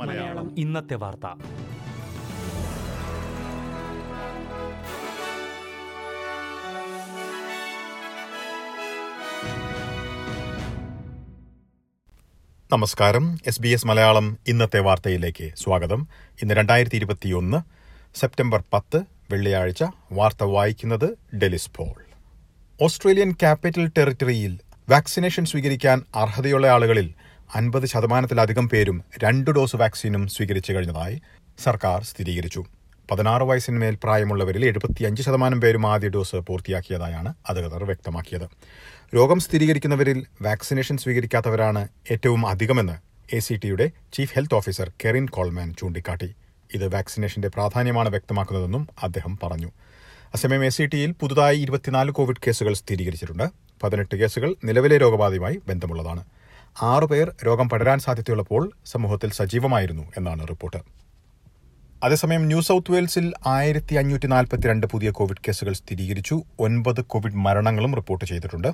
മലയാളം. ഇന്നത്തെ വാർത്ത. നമസ്കാരം. എസ് ബി എസ് മലയാളം ഇന്നത്തെ വാർത്തയിലേക്ക് സ്വാഗതം. ഇന്ന് രണ്ടായിരത്തി ഇരുപത്തിയൊന്ന് സെപ്റ്റംബർ പത്ത് വെള്ളിയാഴ്ച. വാർത്ത വായിക്കുന്നത് ഡെലിസ് പോൾ. ഓസ്ട്രേലിയൻ ക്യാപിറ്റൽ ടെറിട്ടറിയിൽ വാക്സിനേഷൻ സ്വീകരിക്കാൻ അർഹതയുള്ള ആളുകളിൽ അൻപത് ശതമാനത്തിലധികം പേരും രണ്ട് ഡോസ് വാക്സിനും സ്വീകരിച്ചു കഴിഞ്ഞതായി സർക്കാർ സ്ഥിരീകരിച്ചു. പതിനാറ് വയസ്സിന് മേൽ പ്രായമുള്ളവരിൽ എഴുപത്തിയഞ്ച് ശതമാനം പേരും ആദ്യ ഡോസ് പൂർത്തിയാക്കിയതായാണ് അധികൃതർ വ്യക്തമാക്കിയത്. രോഗം സ്ഥിരീകരിക്കുന്നവരിൽ വാക്സിനേഷൻ സ്വീകരിക്കാത്തവരാണ് ഏറ്റവും അധികമെന്ന് എ സി ടിയുടെ chief health officer Kerryn Coleman ചൂണ്ടിക്കാട്ടി. ഇത് വാക്സിനേഷന്റെ പ്രാധാന്യമാണ് വ്യക്തമാക്കുന്നതെന്നും അദ്ദേഹം പറഞ്ഞു. അസമയം എ സി ടിയിൽ പുതുതായി ഇരുപത്തിനാല് കോവിഡ് കേസുകൾ സ്ഥിരീകരിച്ചിട്ടുണ്ട്. പതിനെട്ട് കേസുകൾ നിലവിലെ രോഗബാധയുമായി ബന്ധമുള്ളതാണ്. ആറുപേർ രോഗം പടരാൻ സാധ്യതയുള്ളപ്പോൾ സമൂഹത്തിൽ സജീവമായിരുന്നു എന്നാണ് റിപ്പോർട്ട്. അതേസമയം ന്യൂ സൌത്ത് വെയിൽസിൽ ആയിരത്തി അഞ്ഞൂറ്റി നാൽപ്പത്തിരണ്ട് പുതിയ കോവിഡ് കേസുകൾ സ്ഥിരീകരിച്ചു. ഒൻപത് കോവിഡ് മരണങ്ങളും റിപ്പോർട്ട് ചെയ്തിട്ടുണ്ട്.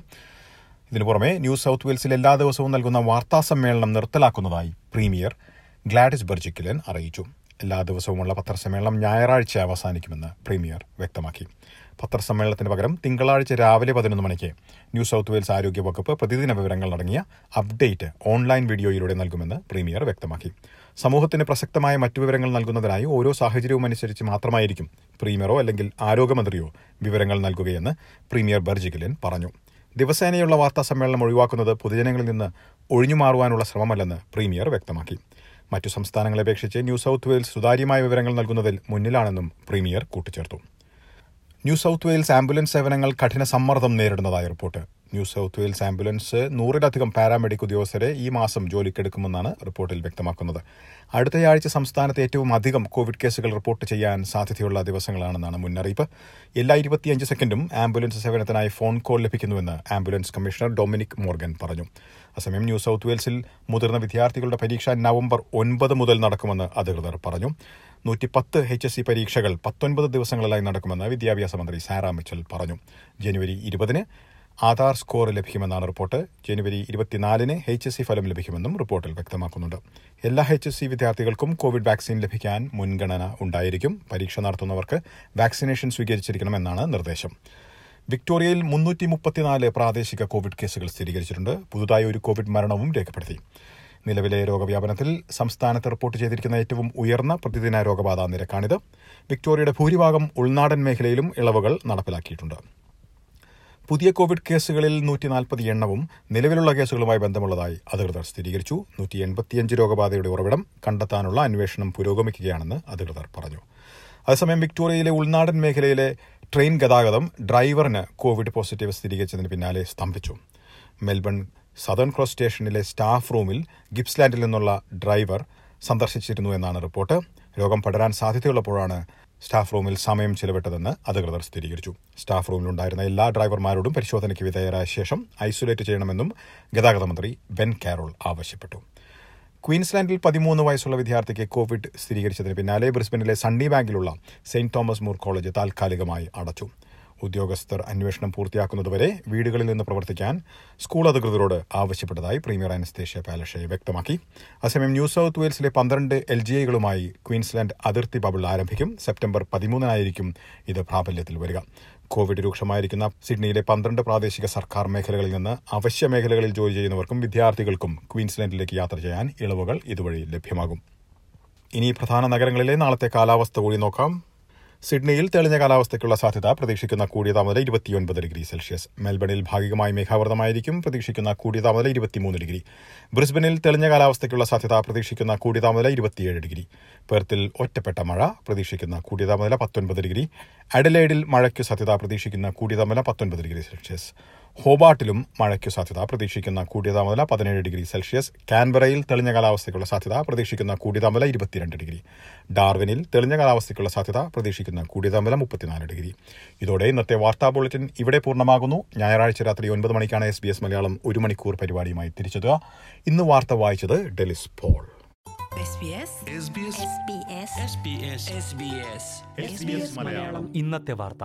ഇതിനു പുറമെ ന്യൂ സൌത്ത് വെയിൽസിൽ എല്ലാ ദിവസവും നൽകുന്ന വാർത്താ സമ്മേളനം നിർത്തലാക്കുന്നതായി പ്രീമിയർ ഗ്ലാഡിസ് ബെർജിക്കിലൻ അറിയിച്ചു. എല്ലാ ദിവസവുമുള്ള പത്രസമ്മേളനം ഞായറാഴ്ച അവസാനിക്കുമെന്ന് പ്രീമിയർ വ്യക്തമാക്കി. പത്രസമ്മേളനത്തിന് പകരം തിങ്കളാഴ്ച രാവിലെ പതിനൊന്ന് മണിക്ക് ന്യൂ സൗത്ത് വെയിൽസ് ആരോഗ്യ വകുപ്പ് പ്രതിദിന വിവരങ്ങൾ അടങ്ങിയ അപ്ഡേറ്റ് ഓൺലൈൻ വീഡിയോയിലൂടെ നൽകുമെന്ന് പ്രീമിയർ വ്യക്തമാക്കി. സമൂഹത്തിന് പ്രസക്തമായ മറ്റു വിവരങ്ങൾ നൽകുന്നതിനായി ഓരോ സാഹചര്യവും അനുസരിച്ച് മാത്രമായിരിക്കും പ്രീമിയറോ അല്ലെങ്കിൽ ആരോഗ്യമന്ത്രിയോ വിവരങ്ങൾ നൽകുകയെന്ന് പ്രീമിയർ ബർജിഗിലിൻ പറഞ്ഞു. ദിവസേനയുള്ള വാർത്താ സമ്മേളനം ഒഴിവാക്കുന്നത് പൊതുജനങ്ങളിൽ നിന്ന് ഒഴിഞ്ഞുമാറുവാനുള്ള ശ്രമമല്ലെന്ന് പ്രീമിയർ വ്യക്തമാക്കി. മറ്റു സംസ്ഥാനങ്ങളെ അപേക്ഷിച്ച് ന്യൂ സൌത്ത് വെയിൽസ് സുതാര്യമായ വിവരങ്ങൾ നൽകുന്നതിൽ മുന്നിലാണെന്നും പ്രീമിയർ കൂട്ടിച്ചേർത്തു. ന്യൂ സൌത്ത് വെയിൽസ് ആംബുലൻസ് സേവനങ്ങൾ കഠിന സമ്മർദ്ദം നേരിടുന്നതായി report. New South Wales ambulance നൂറിലധികം പാരാമെഡിക് ഉദ്യോഗസ്ഥരെ ഈ മാസം ജോലിക്കെടുക്കുമെന്നാണ് റിപ്പോർട്ടിൽ വ്യക്തമാക്കുന്നത്. അടുത്തയാഴ്ച സംസ്ഥാനത്ത് ഏറ്റവും അധികം കോവിഡ് കേസുകൾ റിപ്പോർട്ട് ചെയ്യാൻ സാധ്യതയുള്ള ദിവസങ്ങളാണെന്നാണ് മുന്നറിയിപ്പ്. എല്ലാ ഇരുപത്തിയഞ്ച് സെക്കൻഡും ആംബുലൻസ് സേവനത്തിനായി ഫോൺ കോൾ ലഭിക്കുന്നുവെന്ന് ആംബുലൻസ് കമ്മീഷണർ ഡൊമിനിക് മോർഗൻ പറഞ്ഞു. അസമയം ന്യൂ സൌത്ത് വെയിൽസിൽ മുതിർന്ന വിദ്യാർത്ഥികളുടെ പരീക്ഷ നവംബർ ഒൻപത് മുതൽ നടക്കുമെന്ന് അധികൃതർ പറഞ്ഞു. നൂറ്റിപ്പത്ത് എച്ച് എസ് സി പരീക്ഷകൾ പത്തൊൻപത് ദിവസങ്ങളിലായി നടക്കുമെന്ന് വിദ്യാഭ്യാസ മന്ത്രി സാറാ മിച്ചൽ പറഞ്ഞു. ജനുവരി ഇരുപതിന് ആധാർ സ്കോർ ലഭിക്കുമെന്നാണ് റിപ്പോർട്ട്. ജനുവരി ഇരുപത്തിനാലിന് എച്ച് എസ് സി ഫലം ലഭിക്കുമെന്നും റിപ്പോർട്ടിൽ വ്യക്തമാക്കുന്നുണ്ട്. എല്ലാ എച്ച് എസ് സി വിദ്യാർത്ഥികൾക്കും കോവിഡ് വാക്സിൻ ലഭിക്കാൻ മുൻഗണന ഉണ്ടായിരിക്കും. പരീക്ഷ നടത്തുന്നവർക്ക് വാക്സിനേഷൻ സ്വീകരിച്ചിരിക്കണമെന്നാണ് നിർദ്ദേശം. വിക്ടോറിയയിൽ മുന്നൂറ്റി മുപ്പത്തിനാല് പ്രാദേശിക കോവിഡ് കേസുകൾ സ്ഥിരീകരിച്ചിട്ടുണ്ട്. പുതുതായി ഒരു കോവിഡ് മരണവും രേഖപ്പെടുത്തി. നിലവിലെ രോഗവ്യാപനത്തിൽ സംസ്ഥാനത്ത് റിപ്പോർട്ട് ചെയ്തിരിക്കുന്ന ഏറ്റവും ഉയർന്ന പ്രതിദിന രോഗബാധ നിരക്കാണിത്. വിക്ടോറിയയുടെ ഭൂരിഭാഗം ഉൾനാടൻ മേഖലയിലും ഇളവുകൾ നടപ്പിലാക്കിയിട്ടുണ്ട്. പുതിയ കോവിഡ് കേസുകളിൽ നൂറ്റി നാൽപ്പത് എണ്ണവും നിലവിലുള്ള കേസുകളുമായി ബന്ധമുള്ളതായി അധികൃതർ സ്ഥിരീകരിച്ചു. നൂറ്റി എൺപത്തിയഞ്ച് രോഗബാധയുടെ ഉറവിടം കണ്ടെത്താനുള്ള അന്വേഷണം പുരോഗമിക്കുകയാണെന്ന് അധികൃതർ പറഞ്ഞു. അതേസമയം വിക്ടോറിയയിലെ ഉൾനാടൻ മേഖലയിലെ ട്രെയിൻ ഗതാഗതം ഡ്രൈവറിന് കോവിഡ് പോസിറ്റീവ് സ്ഥിരീകരിച്ചതിന് പിന്നാലെ സ്തംഭിച്ചു. മെൽബൺ സദേൺ ക്രോസ് സ്റ്റേഷനിലെ സ്റ്റാഫ് റൂമിൽ ഗിപ്സ്ലാൻഡിൽ നിന്നുള്ള ഡ്രൈവർ സന്ദർശിച്ചിരുന്നു എന്നാണ് റിപ്പോർട്ട്. രോഗം പടരാൻ സാധ്യതയുള്ളപ്പോഴാണ് സ്റ്റാഫ് റൂമിൽ സമയം ചിലവിട്ടതെന്ന് അധികൃതർ സ്ഥിരീകരിച്ചു. സ്റ്റാഫ് റൂമിലുണ്ടായിരുന്ന എല്ലാ ഡ്രൈവർമാരോടും പരിശോധനയ്ക്ക് വിധേയരായ ശേഷം ഐസൊലേറ്റ് ചെയ്യണമെന്നും ഗതാഗത മന്ത്രി ബെൻ കാരോൾ ആവശ്യപ്പെട്ടു. ക്വീൻസ്ലാൻഡിൽ പതിമൂന്ന് വയസ്സുള്ള വിദ്യാർത്ഥിക്ക് കോവിഡ് സ്ഥിരീകരിച്ചതിന് പിന്നാലെ ബ്രിസ്ബനിലെ സണ്ണി ബാങ്കിലുള്ള സെയിന്റ് തോമസ് മൂർ കോളേജ് താൽക്കാലികമായി അടച്ചു. ഉദ്യോഗസ്ഥർ അന്വേഷണം പൂർത്തിയാക്കുന്നതുവരെ വീടുകളിൽ നിന്ന് പ്രവർത്തിക്കാൻ സ്കൂൾ അധികൃതരോട് ആവശ്യപ്പെട്ടതായി പ്രീമിയർ അനസ്തേഷ്യ പാലഷെ വ്യക്തമാക്കി. അസമയം ന്യൂ സൌത്ത് വെയിൽസിലെ പന്ത്രണ്ട് എൽ ജി ഐകളുമായി ക്വീൻസ്ലാൻഡ് അതിർത്തി ബബിൾ ആരംഭിക്കും. സെപ്റ്റംബർ പതിമൂന്നിനായിരിക്കും ഇത് പ്രാബല്യത്തിൽ വരിക. കോവിഡ് രൂക്ഷമായിരിക്കുന്ന സിഡ്നിയിലെ പന്ത്രണ്ട് പ്രാദേശിക സർക്കാർ മേഖലകളിൽ നിന്ന് അവശ്യ മേഖലകളിൽ ജോലി ചെയ്യുന്നവർക്കും വിദ്യാർത്ഥികൾക്കും ക്വീൻസ്ലാൻഡിലേക്ക് യാത്ര ചെയ്യാൻ ഇളവുകൾ ഇതുവഴി ലഭ്യമാകും. ഇനി പ്രധാന നഗരങ്ങളിലെ നാളത്തെ കാലാവസ്ഥ കൂടി നോക്കാം. സിഡ്നിയിൽ തെളിഞ്ഞ കാലാവസ്ഥയ്ക്കുള്ള സാധ്യത പ്രതീക്ഷിക്കുന്ന കൂടിയ താപനില ഇരുപത്തിയൊൻപത് ഡിഗ്രി സെൽഷ്യസ്. മെൽബണിൽ ഭാഗികമായി മേഘാവൃതമായിരിക്കും പ്രതീക്ഷിക്കുന്ന കൂടിയ താപനില ഇരുപത്തിമൂന്ന് ഡിഗ്രി. ബ്രിസ്ബനിൽ തെളിഞ്ഞ കാലാവസ്ഥയ്ക്കുള്ള സാധ്യത പ്രതീക്ഷിക്കുന്ന കൂടിയ താപനില ഇരുപത്തിയേഴ് ഡിഗ്രി. പെർത്തിൽ ഒറ്റപ്പെട്ട മഴ പ്രതീക്ഷിക്കുന്ന കൂടിയ താപനില പത്തൊൻപത് ഡിഗ്രി. അഡലേഡിൽ മഴയ്ക്ക് സാധ്യത പ്രതീക്ഷിക്കുന്ന കൂടിയ താപനില പത്തൊൻപത് ഡിഗ്രി സെൽഷ്യസ്. ഹോബാട്ടിലും മഴയ്ക്ക് സാധ്യത പ്രതീക്ഷിക്കുന്ന കൂടിയ താപനില പതിനേഴ് ഡിഗ്രി സെൽഷ്യസ്. കാൻബറയിൽ തെളിഞ്ഞ കാലാവസ്ഥയ്ക്കുള്ള സാധ്യത പ്രതീക്ഷിക്കുന്ന കൂടിയ താപനില ഇരുപത്തിരണ്ട് ഡിഗ്രി. ഡാർവിനിൽ തെളിഞ്ഞ കാലാവസ്ഥയ്ക്കുള്ള സാധ്യത പ്രതീക്ഷിക്കുന്ന കൂടിയ താപനില മുപ്പത്തിനാല് ഡിഗ്രി. ഇതോടെ ഇന്നത്തെ വാർത്താ ബുള്ളറ്റിൻ ഇവിടെ പൂർണമാകുന്നു. ഞായറാഴ്ച രാത്രി ഒൻപത് മണിക്കാണ് എസ് ബി എസ് മലയാളം ഒരു മണിക്കൂർ പരിപാടിയുമായി തിരിച്ചെത്തുക. ഇന്ന് വാർത്ത വായിച്ചത് ഡെലിസ് പോൾ. ഇന്നത്തെ വാർത്ത.